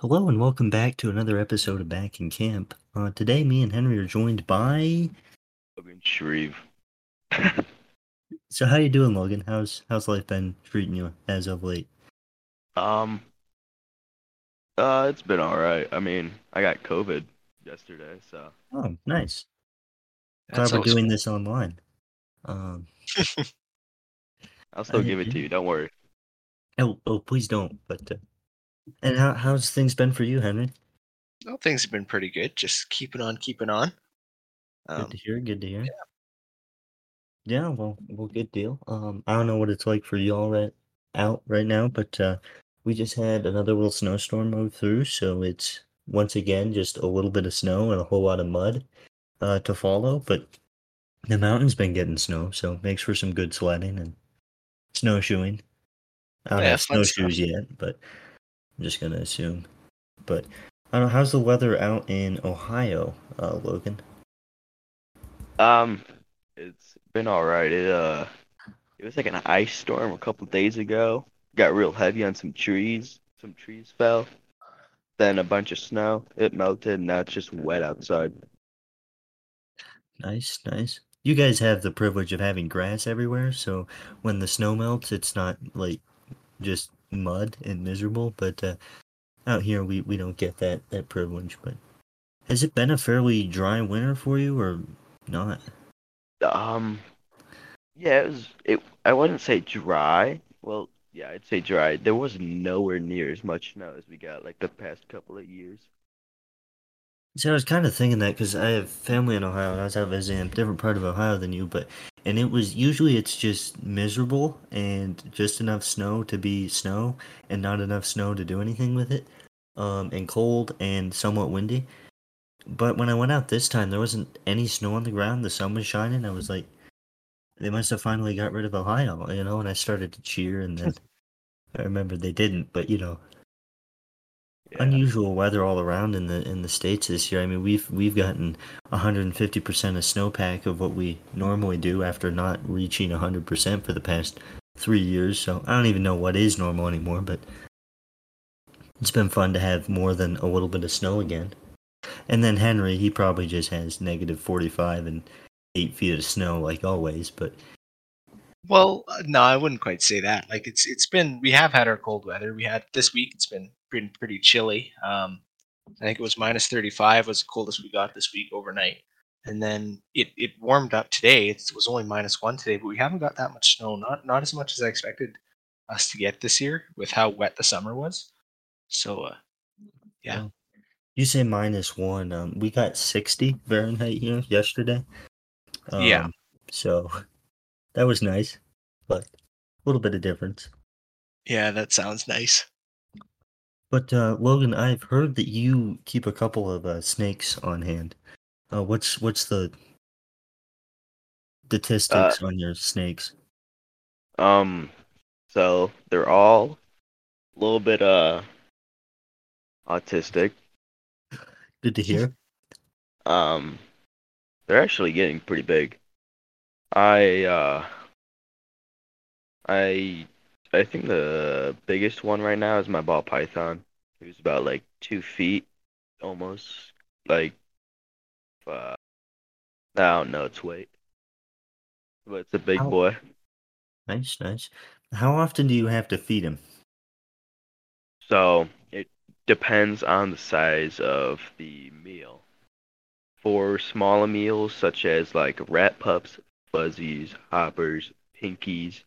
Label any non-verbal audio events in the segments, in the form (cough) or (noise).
Hello and welcome back to another episode of Back in Camp. Uh, today, me and Henry are joined by. Logan Shreve. So, how you doing, Logan? How's how's life been treating you as of late? um, uh, it's been all right. I mean, I got COVID yesterday, so Oh, nice. That's Glad we're always doing this online. Um, (laughs) I'll still I give it to you. Don't worry. oh, oh, please don't. But uh, and how how's things been for you, Henry? Well, things have been pretty good. Just keeping on, keeping on. Good Um, to hear. Good to hear. Yeah. Yeah, well, well, good deal. Um, I don't know what it's like for y'all right out right now, but uh, we just had another little snowstorm move through, so it's once again just a little bit of snow and a whole lot of mud uh, to follow. But the mountain's been getting snow, so it makes for some good sledding and snowshoeing. I don't Yeah, have snowshoes yet, but I'm just gonna assume. But I don't know. How's the weather out in Ohio, uh, Logan? Um, it's been all right. It uh, it was like an ice storm a couple days ago. Got real heavy on some trees. Some trees fell. Then a bunch of snow. It melted. And now it's just wet outside. Nice, nice. You guys have the privilege of having grass everywhere, so when the snow melts, it's not like just mud and miserable. But uh, out here, we, we don't get that that privilege. But has it been a fairly dry winter for you, or not? Um, yeah, it was. It. I wouldn't say dry. Well, yeah, I'd say dry. There was nowhere near as much snow as we got like the past couple of years. So I was kind of thinking that because I have family in Ohio, and I was out visiting a different part of Ohio than you, but and it was usually it's just miserable and just enough snow to be snow, and not enough snow to do anything with it, um, and cold and somewhat windy. But when I went out this time, there wasn't any snow on the ground. The sun was shining. I was like, they must have finally got rid of Ohio, you know. And I started to cheer, and then (laughs) I remembered they didn't. But you know, Yeah. unusual weather all around in the in the states this year. I mean, we've we've gotten 150% of snowpack of what we normally do after not reaching 100% for the past three years. So I don't even know what is normal anymore. But it's been fun to have more than a little bit of snow again. And then Henry, he probably just has negative 45 and eight feet of snow like always. But well, uh, no, I wouldn't quite say that. Like it's it's been we have had our cold weather. We had this week. It's been been pretty chilly. Um, I think it was minus 35 was the coldest we got this week overnight. And then it, it warmed up today. It was only minus one today, but we haven't got that much snow. Not not as much as I expected us to get this year with how wet the summer was. So uh, yeah. Wow. you say minus one. Um, we got 60 Fahrenheit here yesterday. Yeah. Um, So that was nice, but a little bit of difference. yeah, that sounds nice. But uh, Logan, I've heard that you keep a couple of uh, snakes on hand. Uh, what's what's the statistics on your snakes? Um, so they're all a little bit uh autistic. Good to hear. (laughs) Um, they're actually getting pretty big. I uh, I I think the biggest one right now is my ball python. Who's about like two feet, almost like. Uh, I don't know its weight, but it's a big How- boy. Nice, nice. How often do you have to feed him? So it depends on the size of the meal. For smaller meals such as like rat pups, fuzzies, hoppers, pinkies,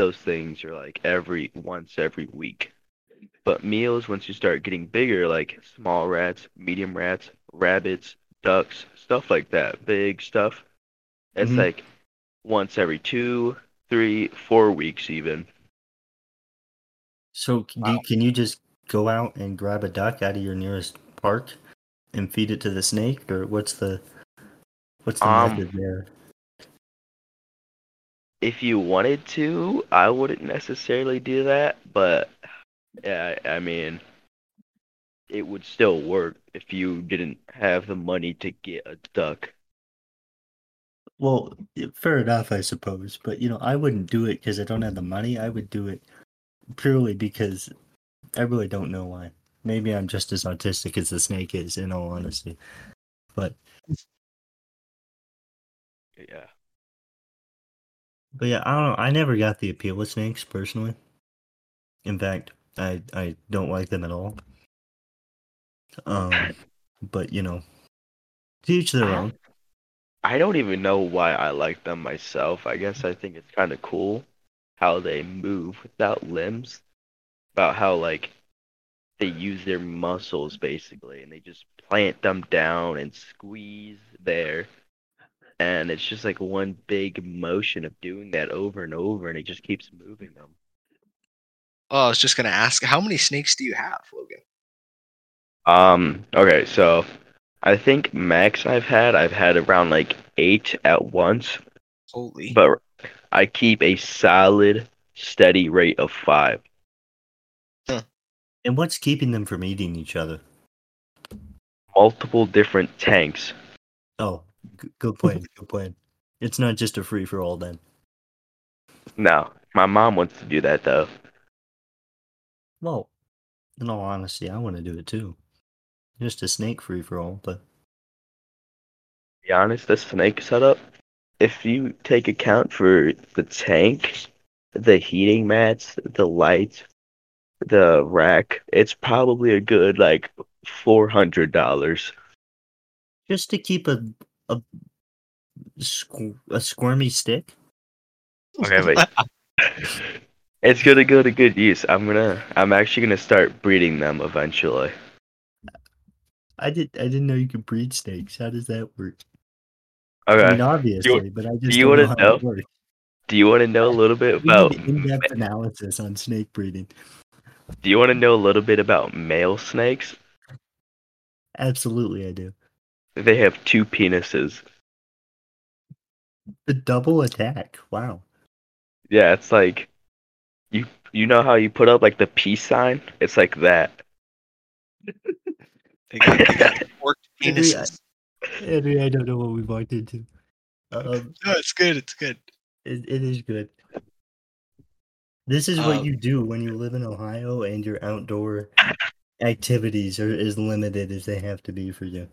those things are like every once every week. But meals once you start getting bigger like small rats, medium rats, rabbits, ducks, stuff like that, big stuff, it's Mhm. like once every two, three, four weeks even. So c- do you, can you just go out and grab a duck out of your nearest park and feed it to the snake, or what's the what's the Um, method there? If you wanted to, I wouldn't necessarily do that, but yeah, I mean, it would still work if you didn't have the money to get a duck. Well, fair enough, I suppose. But you know, I wouldn't do it because I don't have the money. I would do it purely because I really don't know why. maybe I'm just as autistic as the snake is, in all honesty. But Yeah. But yeah, I don't know. I never got the appeal of snakes personally. In fact, I I don't like them at all. Um, but you know, to each their own. I don't even know why I like them myself. I guess I think it's kind of cool how they move without limbs. About how like they use their muscles basically and they just plant them down and squeeze there. And it's just like one big motion of doing that over and over and it just keeps moving them. Oh, I was just gonna ask, how many snakes do you have, Logan? Um, okay, so I think max I've had, I've had around like eight at once, Holy. but I keep a solid, steady rate of five. And what's keeping them from eating each other? Multiple different tanks. Oh, g- good plan, good plan. It's not just a free for all then. No, my mom wants to do that though. Well, in all honesty, I want to do it too. Just a snake free for all, but be honest, this snake setup, if you take account for the tank, the heating mats, the lights, the rack, it's probably a good like four hundred dollars. just to keep a a squ- a squirmy stick. Okay, but (laughs) it's gonna go to good use. I'm gonna, I'm actually gonna start breeding them eventually. I did I didn't know you could breed snakes. How does that work? Okay. I mean, obviously, but I just don't wanna know know? Do you want to know a little bit about? in-depth analysis on snake breeding. Do you want to know a little bit about male snakes? Absolutely, I do. They have two penises. The double attack. Wow. Yeah, it's like you you know how you put up like the peace sign? It's like that. (laughs) They got, they (laughs) got forked I- penises. Henry, I don't know what we walked into. Um, (laughs) No, it's good. It's good. it, it is good. This is Um, what you do when you live in Ohio and your outdoor activities are as limited as they have to be for you.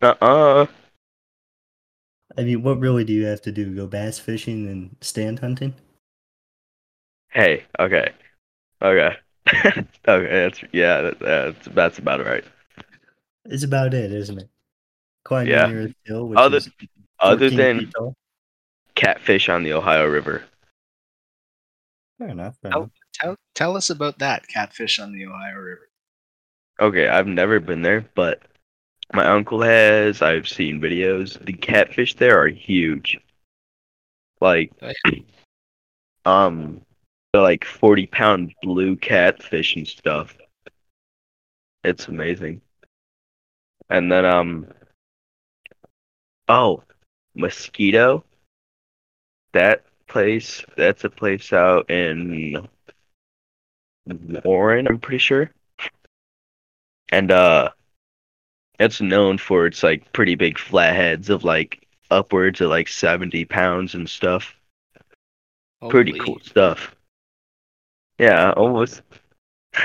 Uh-uh. I mean, what really do you have to do? Go bass fishing and stand hunting? Hey, okay. Okay. (laughs) okay, that's yeah, that, that's that's about right. It's about it, isn't it? Climbing Yeah. near a hill, which Other is other than feet catfish on the Ohio River. Fair enough. Fair enough. Tell tell us about that catfish on the Ohio River. Okay, I've never been there, but my uncle has. I've seen videos. The catfish there are huge. Like, Oh, (clears throat) um, they're like forty pound blue catfish and stuff. It's amazing. And then um, oh, mosquito. That place. That's a place out in Warren. I'm pretty sure. And uh it's known for its like pretty big flatheads of like upwards of like 70 pounds and stuff. Pretty cool stuff. Yeah, almost. (laughs)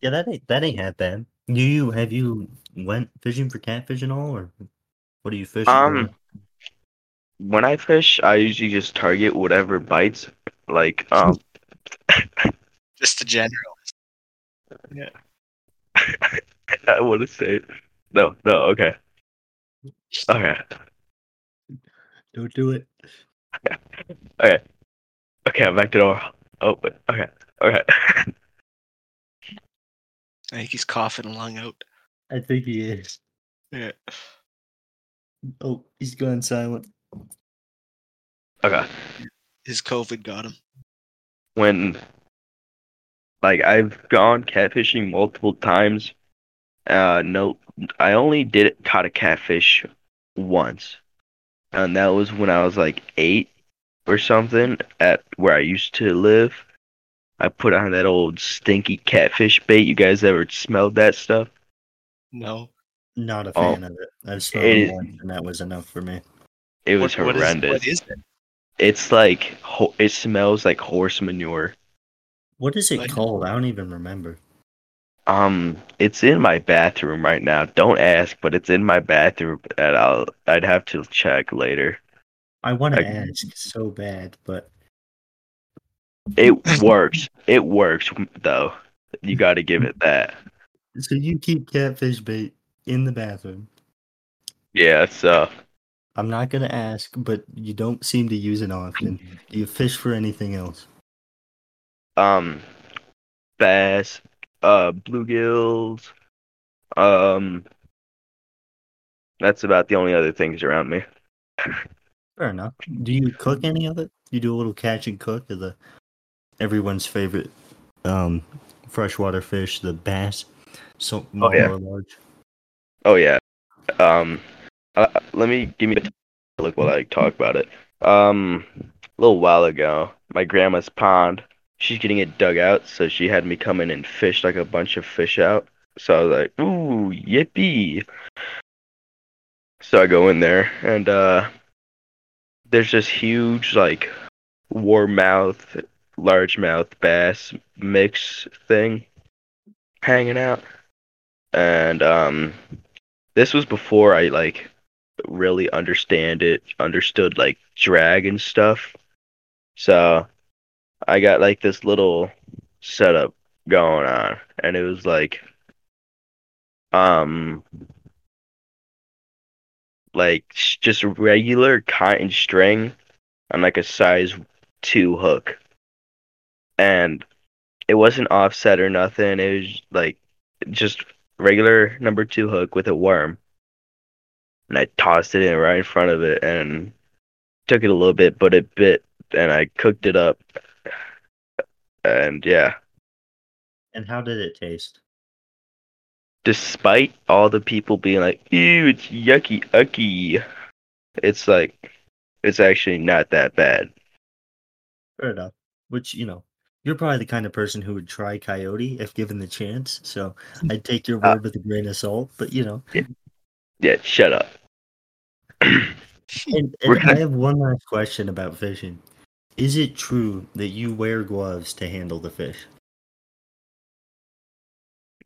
Yeah, that ain't that ain't that bad. Do you have you went fishing for catfish and all, or what are you fishing Um, for? when I fish, I usually just target whatever bites. Like, um, (laughs) Just the general. (laughs) I want to say, no, no, okay, okay, Don't do it. (laughs) okay, okay. I'm back to the open. Oh, okay, okay. (laughs) I think he's coughing a lung out. I think he is. Yeah. Oh, he's gone silent. okay. His COVID got him. when like I've gone catfishing multiple times. Uh no I only did it, caught a catfish once. And that was when I was like 8 or something at where I used to live. I put on that old stinky catfish bait. You guys ever smelled that stuff? No. Not a Oh. fan of it. I've smelled It it is- once, and that was enough for me. It was What- what is- horrendous. what is it? It's like ho- it smells like horse manure. What is it Like- called? I don't even remember. Um, it's in my bathroom right now. Don't ask, but it's in my bathroom, and I'll I'd have to check later. I want to ask so bad, but It works. It works though. You got to give it that. so you keep catfish bait in the bathroom. Yeah. So I'm not gonna ask, but you don't seem to use it often. Do you fish for anything else? Um, bass, uh, bluegills, um, that's about the only other things around me. Fair enough. Do you cook any of it? You do a little catch and cook of the everyone's favorite um freshwater fish, the bass. So small yeah. large. Oh yeah. Um, uh, let me give me a look while I talk about it. Um, a little while ago, my grandma's pond. She's getting it dug out, so she had me come in and fish like a bunch of fish out. So I was like, "Ooh, yippee!" So I go in there, and uh, there's this huge like warm warmouth, largemouth bass mix thing hanging out, and um, this was before I like really understand it, understood like drag and stuff. So I got like this little setup going on, and it was like, um, like just regular cotton string on like a size two hook, and it wasn't offset or nothing. It was like just regular number two hook with a worm. And I tossed it in right in front of it and took it a little bit, but it bit and I cooked it up. And yeah, And how did it taste? despite all the people being like, ew, it's yucky ucky, it's like, it's actually not that bad. Fair enough. Which, you know, you're probably the kind of person who would try coyote if given the chance. So I'd take your Uh, word with a grain of salt. But you know, Yeah, shut up. (clears throat) and, and I have one last question about fishing. Is it true that you wear gloves to handle the fish?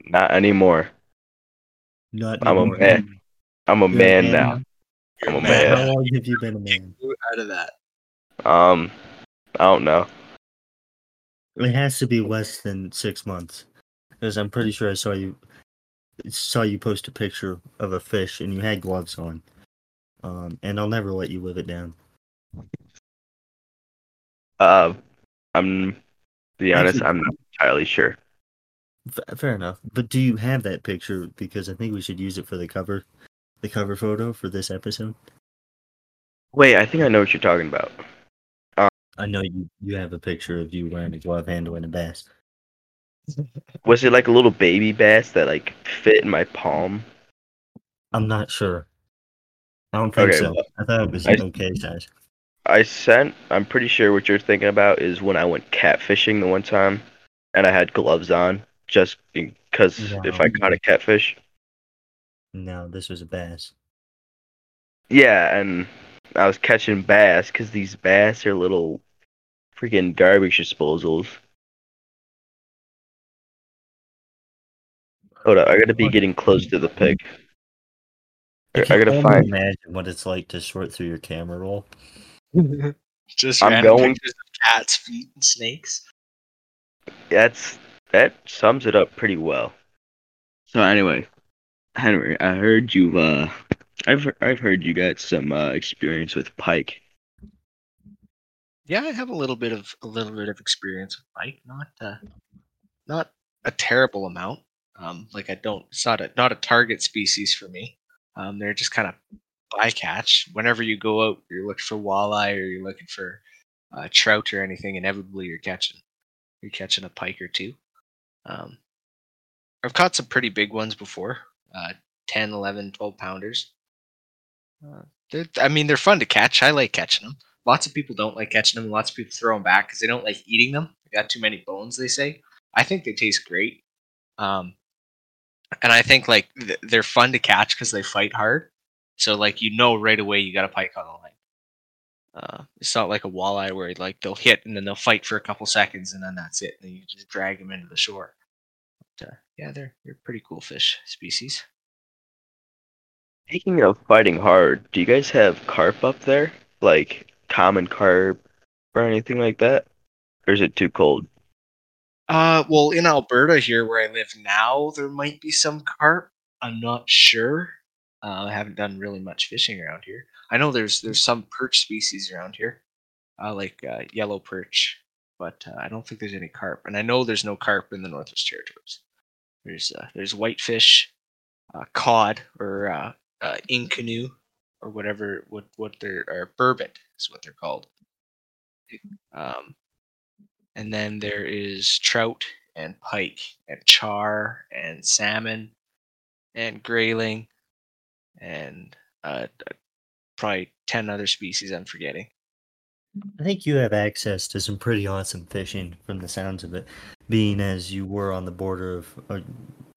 not anymore. Not I'm a anymore. man. I'm a You're a man man now. now? I'm a Man. How long have you been a man? Out of that. Um, I don't know. It has to be less than six months, because I'm pretty sure I saw you saw you post a picture of a fish and you had gloves on. Um, and I'll never let you live it down. Uh, I'm, to be honest, Actually- I'm not entirely sure. F- fair enough. But do you have that picture? Because I think we should use it for the cover, the cover photo for this episode. Wait, I think I know what you're talking about. I know you you have a picture of you wearing a glove handle and a bass. Was it like a little baby bass that like fit in my palm? I'm not sure. I don't think Okay, so. well, I thought it was I- okay size. I sent. I'm pretty sure what you're thinking about is when I went catfishing the one time, and I had gloves on just because if I caught a catfish. No, this was a bass. Yeah, and I was catching bass because these bass are little freaking garbage disposals. Hold up, I gotta be getting close to the pig. I, I gotta find. imagine what it's like to sort through your camera roll. Just I'm random going- pictures of cats, feet, and snakes. That's that sums it up pretty well. So anyway, Henry, I heard you've Uh, I've I've heard you got some uh, experience with pike. Yeah, I have a little bit of a little bit of experience with pike. Not uh, not a terrible amount. Um, like I don't. It's not a not a target species for me. Um, they're just kind of bycatch. Whenever you go out, you're looking for walleye or you're looking for uh, trout or anything. Inevitably, you're catching you're catching a pike or two. Um, I've caught some pretty big ones before. Uh, 10, 11, 12 pounders. Uh, I mean, they're fun to catch. I like catching them. Lots of people don't like catching them. Lots of people throw them back because they don't like eating them. They got too many bones, they say. I think they taste great. Um, and I think like th- they're fun to catch because they fight hard. So like you know right away you got a pike on the line. Uh, it's not like a walleye where like they'll hit and then they'll fight for a couple seconds and then that's it. And then you just drag them into the shore. But, uh, yeah, they're they're pretty cool fish species. Speaking of fighting hard, do you guys have carp up there? Like common carp or anything like that? Or is it too cold? Uh, well, in Alberta here, where I live now, there might be some carp. I'm not sure. Uh, I haven't done really much fishing around here. I know there's there's some perch species around here, uh, like uh, yellow perch, but uh, I don't think there's any carp. And I know there's no carp in the Northwest Territories. There's uh, there's whitefish, uh, cod, or uh, uh, canoe, or whatever what what they're or burbot is what they're called. Um, and then there is trout and pike and char and salmon and grayling and uh, probably 10 other species I'm forgetting. I think you have access to some pretty awesome fishing from the sounds of it, being as you were on the border of a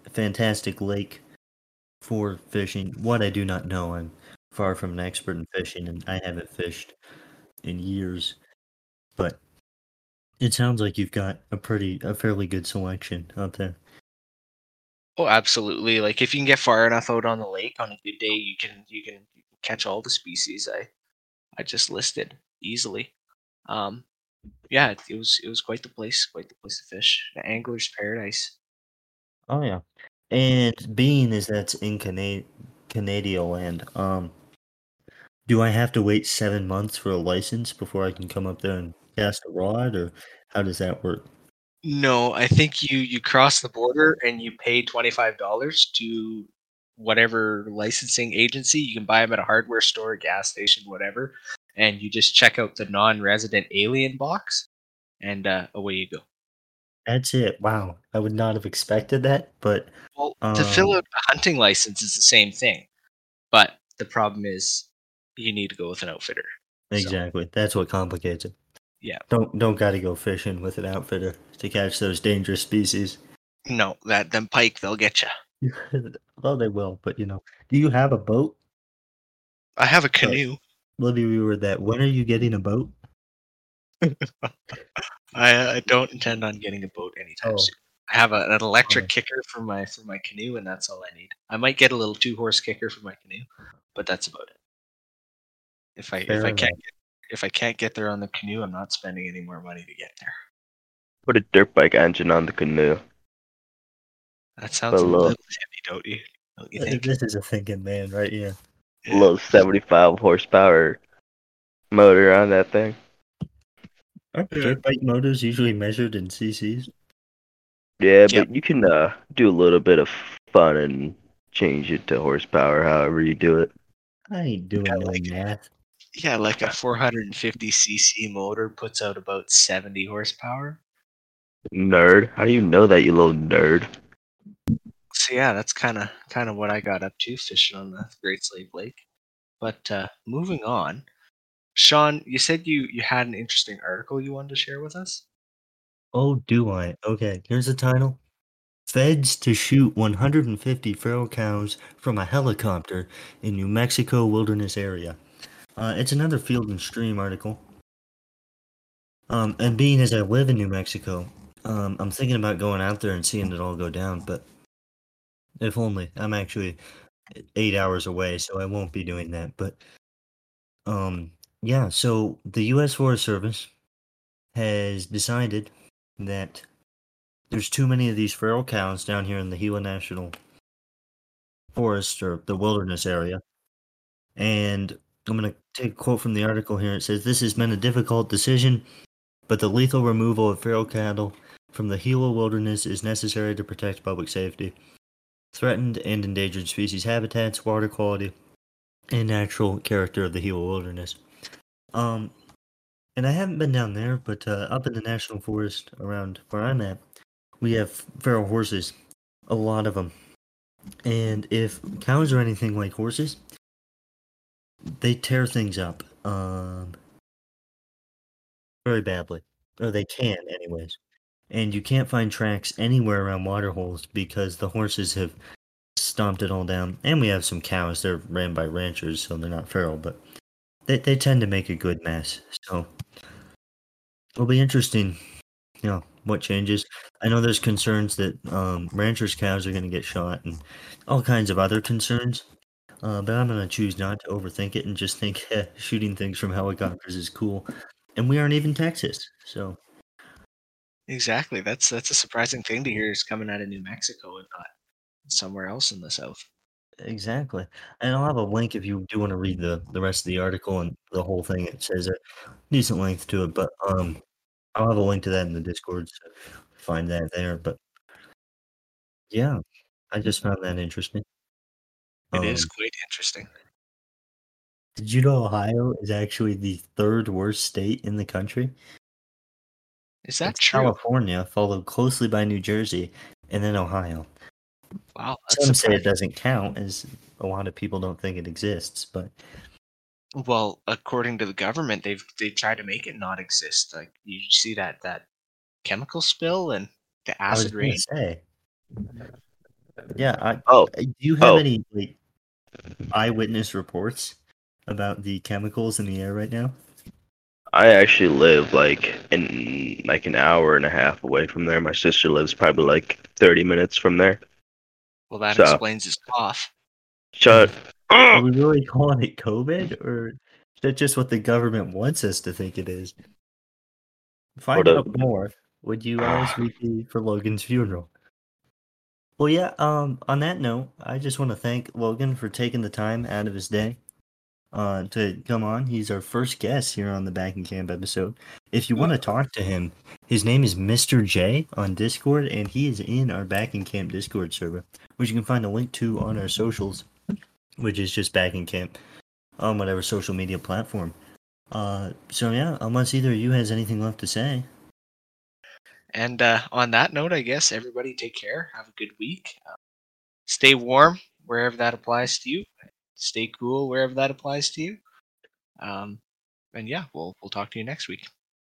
fantastic lake for fishing. What I do not know, I'm far from an expert in fishing and I haven't fished in years. But it sounds like you've got a pretty, a fairly good selection out there. Oh, absolutely! Like if you can get far enough out on the lake on a good day, you can you can, catch all the species I I just listed easily. Um, yeah, it, was it was quite the place, quite the place to fish. The angler's paradise. Oh yeah, and being as that's in Canada, Canadian land, um, do I have to wait seven months for a license before I can come up there and cast a rod, or how does that work? No, I think you you cross the border and you pay twenty five dollars to whatever licensing agency. You can buy them at a hardware store, gas station, whatever, and you just check out the non resident alien box, and uh, away you go. That's it. Wow, I would not have expected that, but well, to fill um out a hunting license is the same thing, but the problem is you need to go with an outfitter. Exactly, so. that's what complicates it. Yeah. Don't don't got to go fishing with an outfitter to catch those dangerous species. No, that them pike they'll get you. (laughs) well, they will, but you know, do you have a boat? I have a canoe. Libby, we were that. When are you getting a boat? (laughs) I, uh, I don't intend on getting a boat anytime oh. soon. I have a, an electric oh. kicker for my for my canoe, and that's all I need. I might get a little two horse kicker for my canoe, but that's about it. If I Fair if I can't get if I can't get there on the canoe, I'm not spending any more money to get there. Put a dirt bike engine on the canoe. That sounds a little heavy, don't you? Don't you think? This is a thinking man right here. Yeah. A little 75 horsepower motor on that thing. Aren't dirt bike motors usually measured in CCs? Yeah, yep. but you can uh, do a little bit of fun and change it to horsepower however you do it. I ain't doing no like math. Yeah, like a 450 cc motor puts out about 70 horsepower. Nerd, how do you know that, you little nerd? So yeah, that's kind of kind of what I got up to fishing on the Great Slave Lake. But uh, moving on, Shawn, you said you you had an interesting article you wanted to share with us. Oh, do I? Okay, here's the title. Feds to shoot 150 feral cows from a helicopter in New Mexico wilderness area. Uh, it's another Field and Stream article. Um, and being as I live in New Mexico, um, I'm thinking about going out there and seeing it all go down. But if only I'm actually eight hours away, so I won't be doing that. But um, yeah. So the U.S. Forest Service has decided that there's too many of these feral cows down here in the Gila National Forest or the wilderness area, and I'm going to take a quote from the article here. It says, This has been a difficult decision, but the lethal removal of feral cattle from the Gila wilderness is necessary to protect public safety, threatened and endangered species habitats, water quality, and natural character of the Gila wilderness. Um, and I haven't been down there, but uh, up in the national forest around where I'm at, we have feral horses, a lot of them. And if cows are anything like horses, they tear things up um, very badly, or they can, anyways. And you can't find tracks anywhere around water holes because the horses have stomped it all down. And we have some cows; they're ran by ranchers, so they're not feral. But they they tend to make a good mess. So it'll be interesting, you know, what changes. I know there's concerns that um, ranchers' cows are going to get shot and all kinds of other concerns. Uh, but I'm going to choose not to overthink it and just think eh, (laughs) shooting things from helicopters is cool. And we aren't even Texas, so Exactly. That's that's a surprising thing to hear is coming out of New Mexico and not somewhere else in the south. exactly. And I'll have a link if you do want to read the the rest of the article and the whole thing. It says a decent length to it, but um, I'll have a link to that in the Discord, so find that there. But yeah, I just found that interesting. It is Um, quite interesting. did you know Ohio is actually the third worst state in the country? Is that It's true? California, followed closely by New Jersey, and then Ohio. Wow, Some say it doesn't count, as a lot of people don't think it exists. But Well, according to the government, they've they tried to make it not exist. Like you see that that chemical spill and the acid rain. say, yeah. I, Oh, do you have Oh. any like eyewitness reports about the chemicals in the air right now? I actually live like in like an hour and a half away from there. My sister lives probably like 30 minutes from there. Well, that So- explains his cough. Shut. Are ah! we really calling it COVID, or is that just what the government wants us to think it is? Find What a- out more. Would you (sighs) RSVP for Logan's funeral? Well, yeah. Um. On that note, I just want to thank Logan for taking the time out of his day, uh, to come on. He's our first guest here on the Back in Camp episode. If you want to talk to him, his name is Mr. J on Discord, and he is in our Back in Camp Discord server, which you can find a link to on our socials, which is just Back in Camp on whatever social media platform. Uh. So yeah, unless either of you has anything left to say. And uh, on that note, I guess everybody take care. Have a good week. Uh, stay warm wherever that applies to you. Stay cool wherever that applies to you. Um, and yeah, we'll we'll talk to you next week.